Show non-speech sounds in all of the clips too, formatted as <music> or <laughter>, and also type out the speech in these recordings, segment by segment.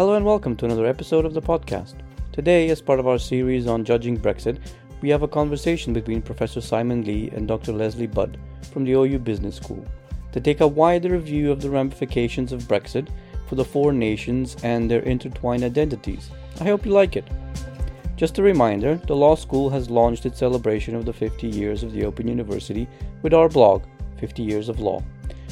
Hello and welcome to another episode of the podcast. Today, as part of our series on judging Brexit, we have a conversation between Professor Simon Lee and Dr. Leslie Budd from the OU Business School to take a wider view of the ramifications of Brexit for the four nations and their intertwined identities. I hope you like it. Just a reminder the law school has launched its celebration of the 50 years of the Open University with our blog, 50 Years of Law.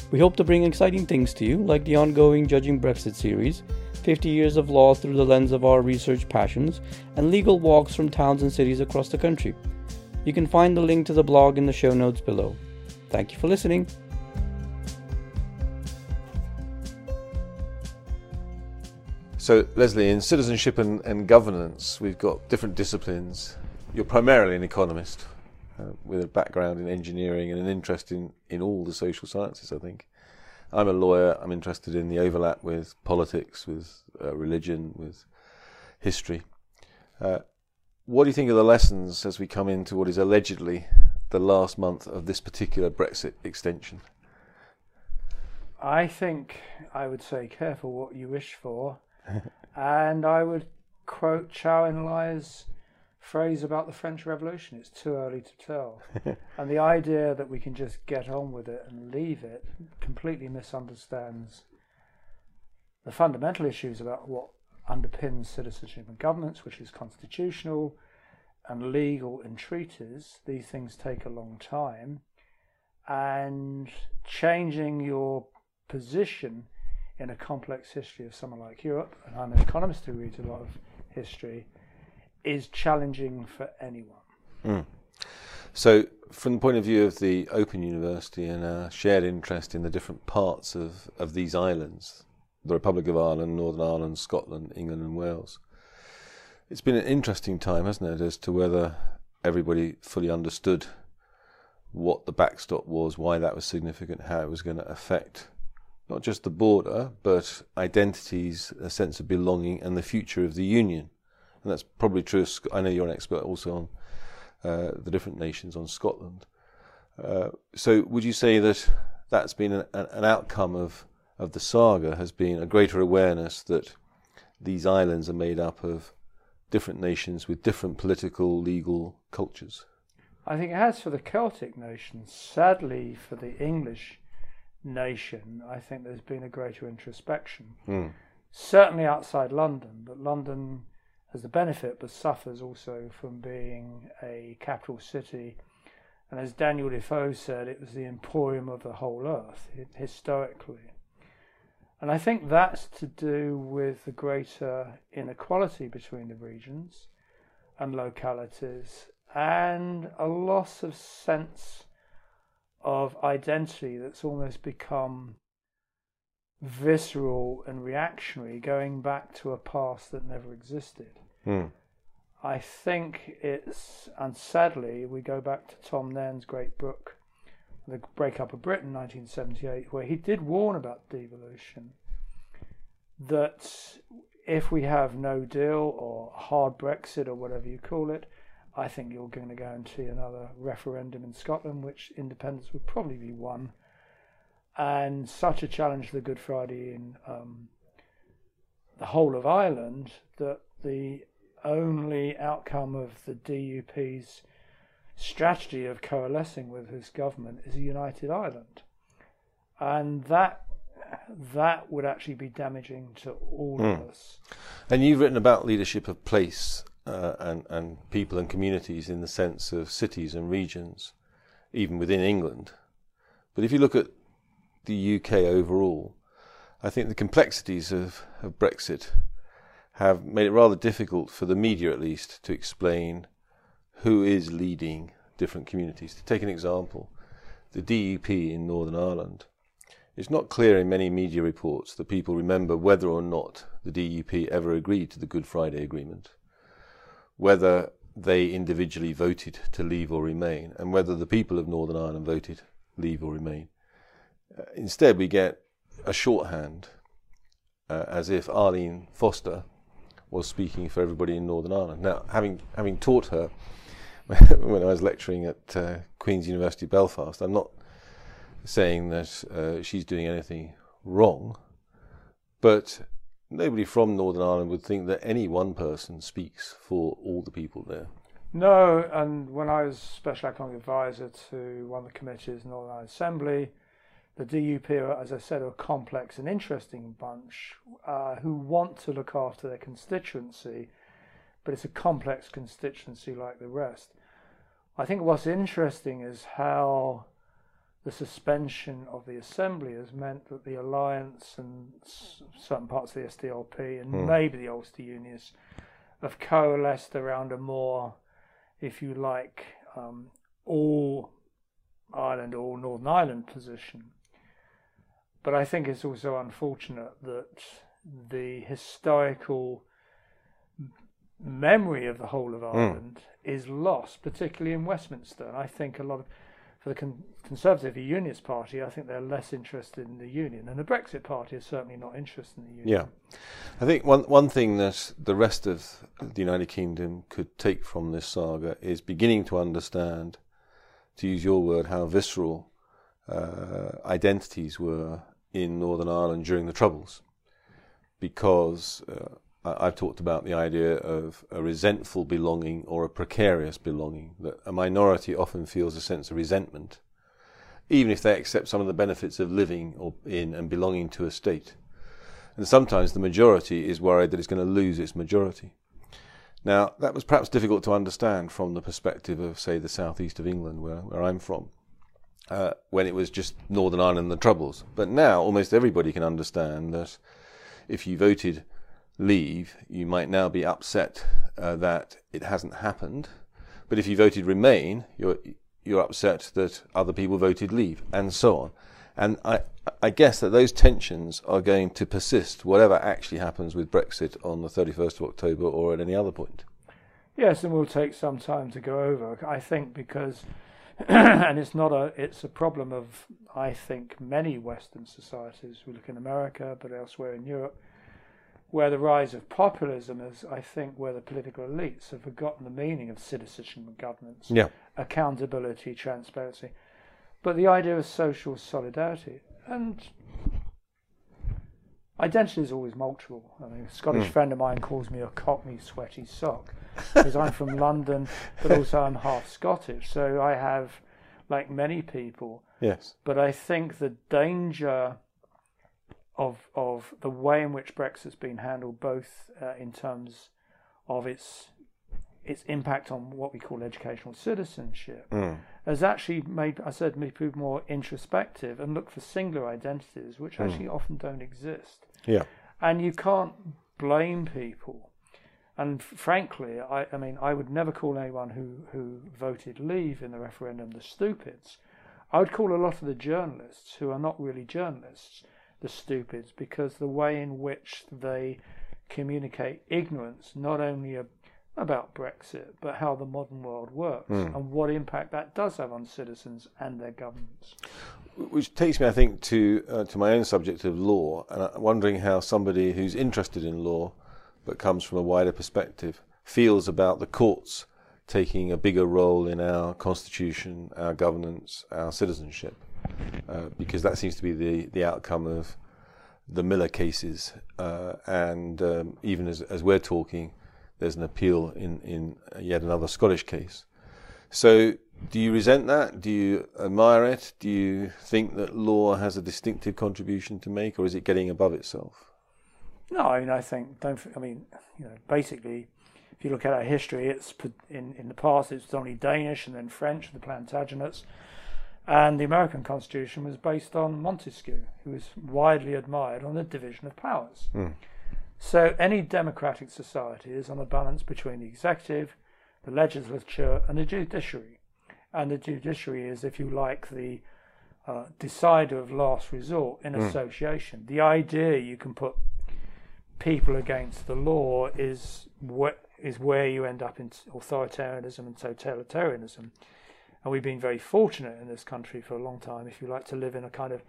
We hope to bring exciting things to you, like the ongoing Judging Brexit series, 50 years of law through the lens of our research passions, and legal walks from towns and cities across the country. You can find the link to the blog in the show notes below. Thank you for listening. So, Leslie, in citizenship and, and governance, we've got different disciplines. You're primarily an economist uh, with a background in engineering and an interest in, in all the social sciences, I think. I'm a lawyer. I'm interested in the overlap with politics, with uh, religion, with history. Uh, what do you think of the lessons as we come into what is allegedly the last month of this particular Brexit extension? I think I would say careful what you wish for <laughs> and I would quote Zhou Enlai's phrase about the French Revolution it's too early to tell. <laughs> and the idea that we can just get on with it and leave it completely misunderstands the fundamental issues about what underpins citizenship and governance, which is constitutional and legal in treaties. These things take a long time. And changing your position in a complex history of someone like Europe, and I'm an economist who reads a lot of history, is challenging for anyone. Mm. So, from the point of view of the Open University and our shared interest in the different parts of, of these islands, the Republic of Ireland, Northern Ireland, Scotland, England, and Wales, it's been an interesting time, hasn't it, as to whether everybody fully understood what the backstop was, why that was significant, how it was going to affect not just the border, but identities, a sense of belonging, and the future of the union. And that's probably true. I know you're an expert also on uh, the different nations on Scotland. Uh, so, would you say that that's been an, an, outcome of, of the saga? Has been a greater awareness that these islands are made up of different nations with different political, legal cultures? I think as for the Celtic nations. Sadly, for the English nation, I think there's been a greater introspection. Mm. Certainly outside London, but London has the benefit but suffers also from being a capital city. And as Daniel Defoe said, it was the emporium of the whole earth historically. And I think that's to do with the greater inequality between the regions and localities and a loss of sense of identity that's almost become visceral and reactionary, going back to a past that never existed. Mm. I think it's, and sadly, we go back to Tom Nairn's great book, The Breakup of Britain, 1978, where he did warn about devolution. That if we have no deal or hard Brexit or whatever you call it, I think you're going to go and see another referendum in Scotland, which independence would probably be won. And such a challenge to the Good Friday in um, the whole of Ireland that the only outcome of the DUP's strategy of coalescing with his government is a united Ireland. And that that would actually be damaging to all mm. of hmm. us. And you've written about leadership of place uh, and, and people and communities in the sense of cities and regions, even within England. But if you look at the UK overall, I think the complexities of, of Brexit have made it rather difficult for the media, at least, to explain who is leading different communities. To take an example, the DUP in Northern Ireland. It's not clear in many media reports that people remember whether or not the DUP ever agreed to the Good Friday Agreement whether they individually voted to leave or remain, and whether the people of Northern Ireland voted leave or remain. Instead, we get a shorthand, uh, as if Arlene Foster was speaking for everybody in Northern Ireland. Now, having having taught her <laughs> when I was lecturing at uh, Queen's University Belfast, I'm not saying that uh, she's doing anything wrong, but nobody from Northern Ireland would think that any one person speaks for all the people there. No, and when I was Special Economic Advisor to one of the committees in Northern Ireland Assembly, the DUP are, as I said, are a complex and interesting bunch uh, who want to look after their constituency, but it's a complex constituency like the rest. I think what's interesting is how the suspension of the assembly has meant that the alliance and certain parts of the SDLP and mm. maybe the Ulster Unionists have coalesced around a more, if you like, um, all Ireland, or Northern Ireland position. But I think it's also unfortunate that the historical memory of the whole of hmm. Ireland mm. is lost, particularly in Westminster. And I think a lot of for the con- Conservative Unionist Party, I think they're less interested in the Union, and the Brexit Party is certainly not interested in the Union. Yeah, I think one one thing that the rest of the United Kingdom could take from this saga is beginning to understand, to use your word, how visceral uh, identities were in Northern Ireland during the Troubles, because. Uh, I've talked about the idea of a resentful belonging or a precarious belonging, that a minority often feels a sense of resentment, even if they accept some of the benefits of living or in and belonging to a state. And sometimes the majority is worried that it's going to lose its majority. Now, that was perhaps difficult to understand from the perspective of, say, the southeast of England, where, where I'm from, uh, when it was just Northern Ireland and the Troubles. But now almost everybody can understand that if you voted leave, you might now be upset uh, that it hasn't happened. But if you voted remain, you're you're upset that other people voted leave, and so on. And I I guess that those tensions are going to persist, whatever actually happens with Brexit on the 31st of October or at any other point. Yes, and will take some time to go over. I think because, <coughs> and it's not a, it's a problem of I think many Western societies. We look in America, but elsewhere in Europe where the rise of populism is, I think, where the political elites have forgotten the meaning of citizenship and governance, yeah. accountability, transparency. But the idea of social solidarity and identity is always multiple. I mean, a Scottish mm. friend of mine calls me a cockney sweaty sock because I'm from London, but also I'm half Scottish. So I have, like many people, yes. But I think the danger of of the way in which Brexit's been handled, both uh, in terms of its its impact on what we call educational citizenship, mm. has actually made I said made people more introspective and look for singular identities, which mm. actually often don't exist. Yeah, and you can't blame people. And frankly, I, I mean, I would never call anyone who, who voted leave in the referendum the stupids. I would call a lot of the journalists who are not really journalists the stupids because the way in which they communicate ignorance, not only about Brexit, but how the modern world works mm. and what impact that does have on citizens and their governments. Which takes me, I think, to uh, to my own subject of law, and I'm wondering how somebody who's interested in law but comes from a wider perspective feels about the courts taking a bigger role in our constitution, our governance, our citizenship. Uh, because that seems to be the, the outcome of the Miller cases. Uh, and um, even as, as we're talking, there's an appeal in, in yet another Scottish case. So, do you resent that? Do you admire it? Do you think that law has a distinctive contribution to make, or is it getting above itself? No, I mean, I think don't. I mean, you know, basically, if you look at our history, it's in in the past it's only Danish and then French, the Plantagenets, and the American Constitution was based on Montesquieu, who was widely admired on the division of powers. Mm. So any democratic society is on a balance between the executive, the legislature, and the judiciary. And the judiciary is, if you like, the uh, decider of last resort in mm. association. The idea you can put people against the law is what is where you end up in authoritarianism and totalitarianism. And we've been very fortunate in this country for a long time, if you like, to live in a kind of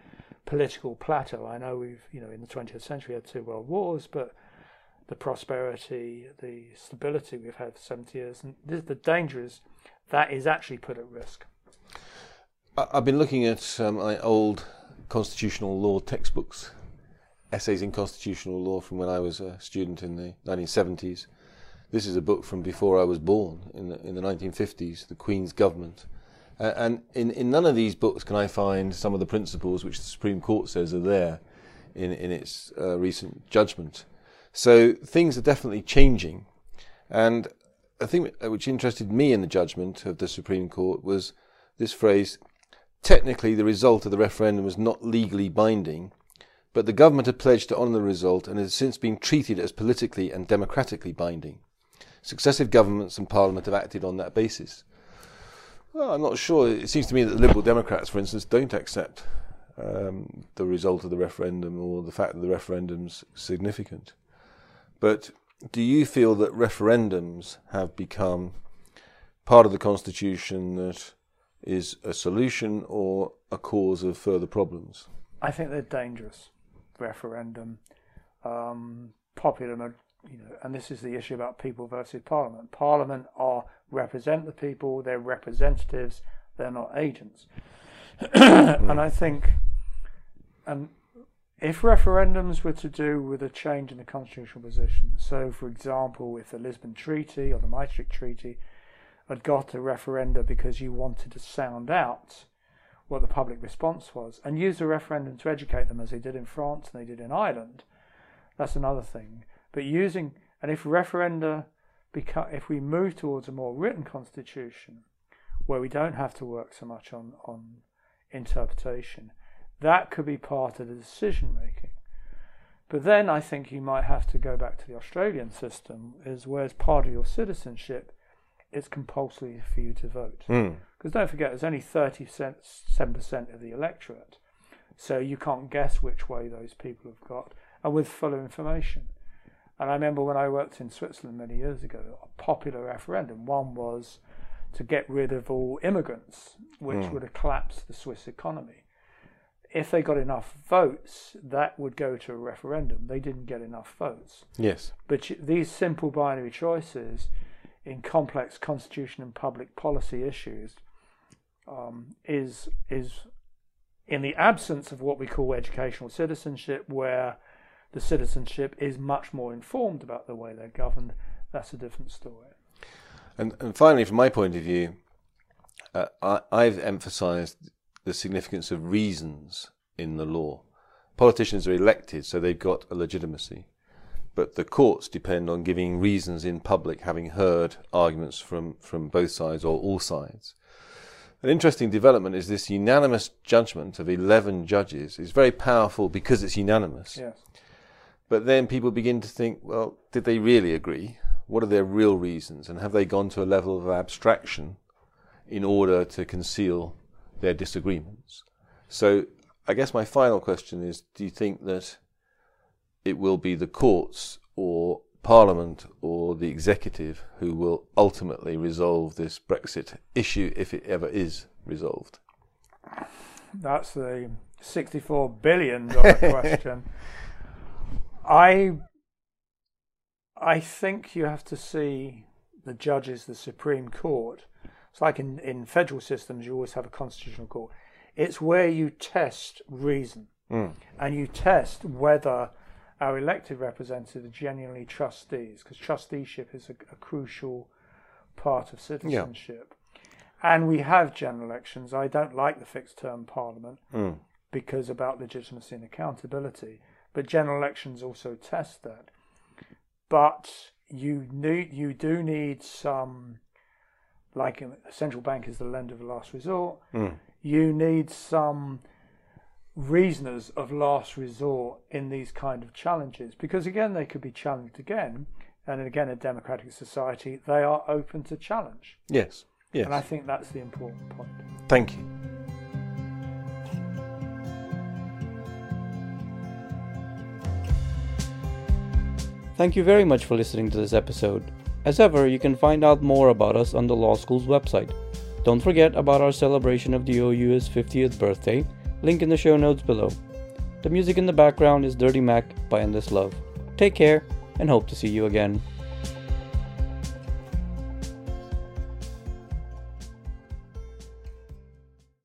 political plateau. I know we've, you know, in the 20th century had two world wars, but the prosperity, the stability we've had for 70 years, and the danger is that is actually put at risk. I've been looking at um, my old constitutional law textbooks, essays in constitutional law from when I was a student in the 1970s. This is a book from before I was born, in the, in the 1950s, The Queen's Government. Uh, and in, in none of these books can I find some of the principles which the Supreme Court says are there in, in its uh, recent judgment. So things are definitely changing. And a thing which interested me in the judgment of the Supreme Court was this phrase technically, the result of the referendum was not legally binding, but the government had pledged to honour the result and has since been treated as politically and democratically binding. Successive governments and Parliament have acted on that basis. Well, I'm not sure. It seems to me that the Liberal Democrats, for instance, don't accept um, the result of the referendum or the fact that the referendum's significant. But do you feel that referendums have become part of the constitution that is a solution or a cause of further problems? I think they're dangerous. Referendum, um, popular, you know, and this is the issue about people versus Parliament. Parliament are represent the people; they're representatives. They're not agents. <coughs> and I think, and if referendums were to do with a change in the constitutional position, so for example, if the Lisbon Treaty or the Maastricht Treaty had got a referenda because you wanted to sound out what the public response was and use a referendum to educate them as they did in France and they did in Ireland, that's another thing. But using, and if referenda, become, if we move towards a more written constitution where we don't have to work so much on, on interpretation, that could be part of the decision making. But then I think you might have to go back to the Australian system, is where as part of your citizenship, it's compulsory for you to vote. Mm. Because don't forget, there's only 37% of the electorate, so you can't guess which way those people have got, and with fuller information. And I remember when I worked in Switzerland many years ago, a popular referendum. One was to get rid of all immigrants, which mm. would have collapsed the Swiss economy if they got enough votes, that would go to a referendum. They didn't get enough votes. Yes. But these simple binary choices in complex constitution and public policy issues um, is is in the absence of what we call educational citizenship, where the citizenship is much more informed about the way they're governed. That's a different story. And, and finally, from my point of view, uh, I, I've emphasised the significance of reasons in the law. Politicians are elected, so they've got a legitimacy. But the courts depend on giving reasons in public, having heard arguments from, from both sides or all sides. An interesting development is this unanimous judgment of 11 judges is very powerful because it's unanimous. Yes. But then people begin to think, well, did they really agree? What are their real reasons? And have they gone to a level of abstraction in order to conceal their disagreements. So I guess my final question is do you think that it will be the courts or Parliament or the executive who will ultimately resolve this Brexit issue if it ever is resolved? That's the $64 billion <laughs> question. I I think you have to see the judges, the Supreme Court, it's like in, in federal systems, you always have a constitutional court. It's where you test reason mm. and you test whether our elected representatives are genuinely trustees, because trusteeship is a, a, crucial part of citizenship. Yeah. And we have general elections. I don't like the fixed term parliament mm. because about legitimacy and accountability. But general elections also test that. But you need you do need some like a central bank is the lender of last resort, mm. you need some reasoners of last resort in these kind of challenges. Because again they could be challenged again and again a democratic society they are open to challenge. Yes yes. And i think that's the important point. Thank you. Thank you very much for listening to this episode. As ever, you can find out more about us on the law school's website. Don't forget about our celebration of the OU's 50th birthday, link in the show notes below. The music in the background is Dirty Mac by Endless Love. Take care and hope to see you again.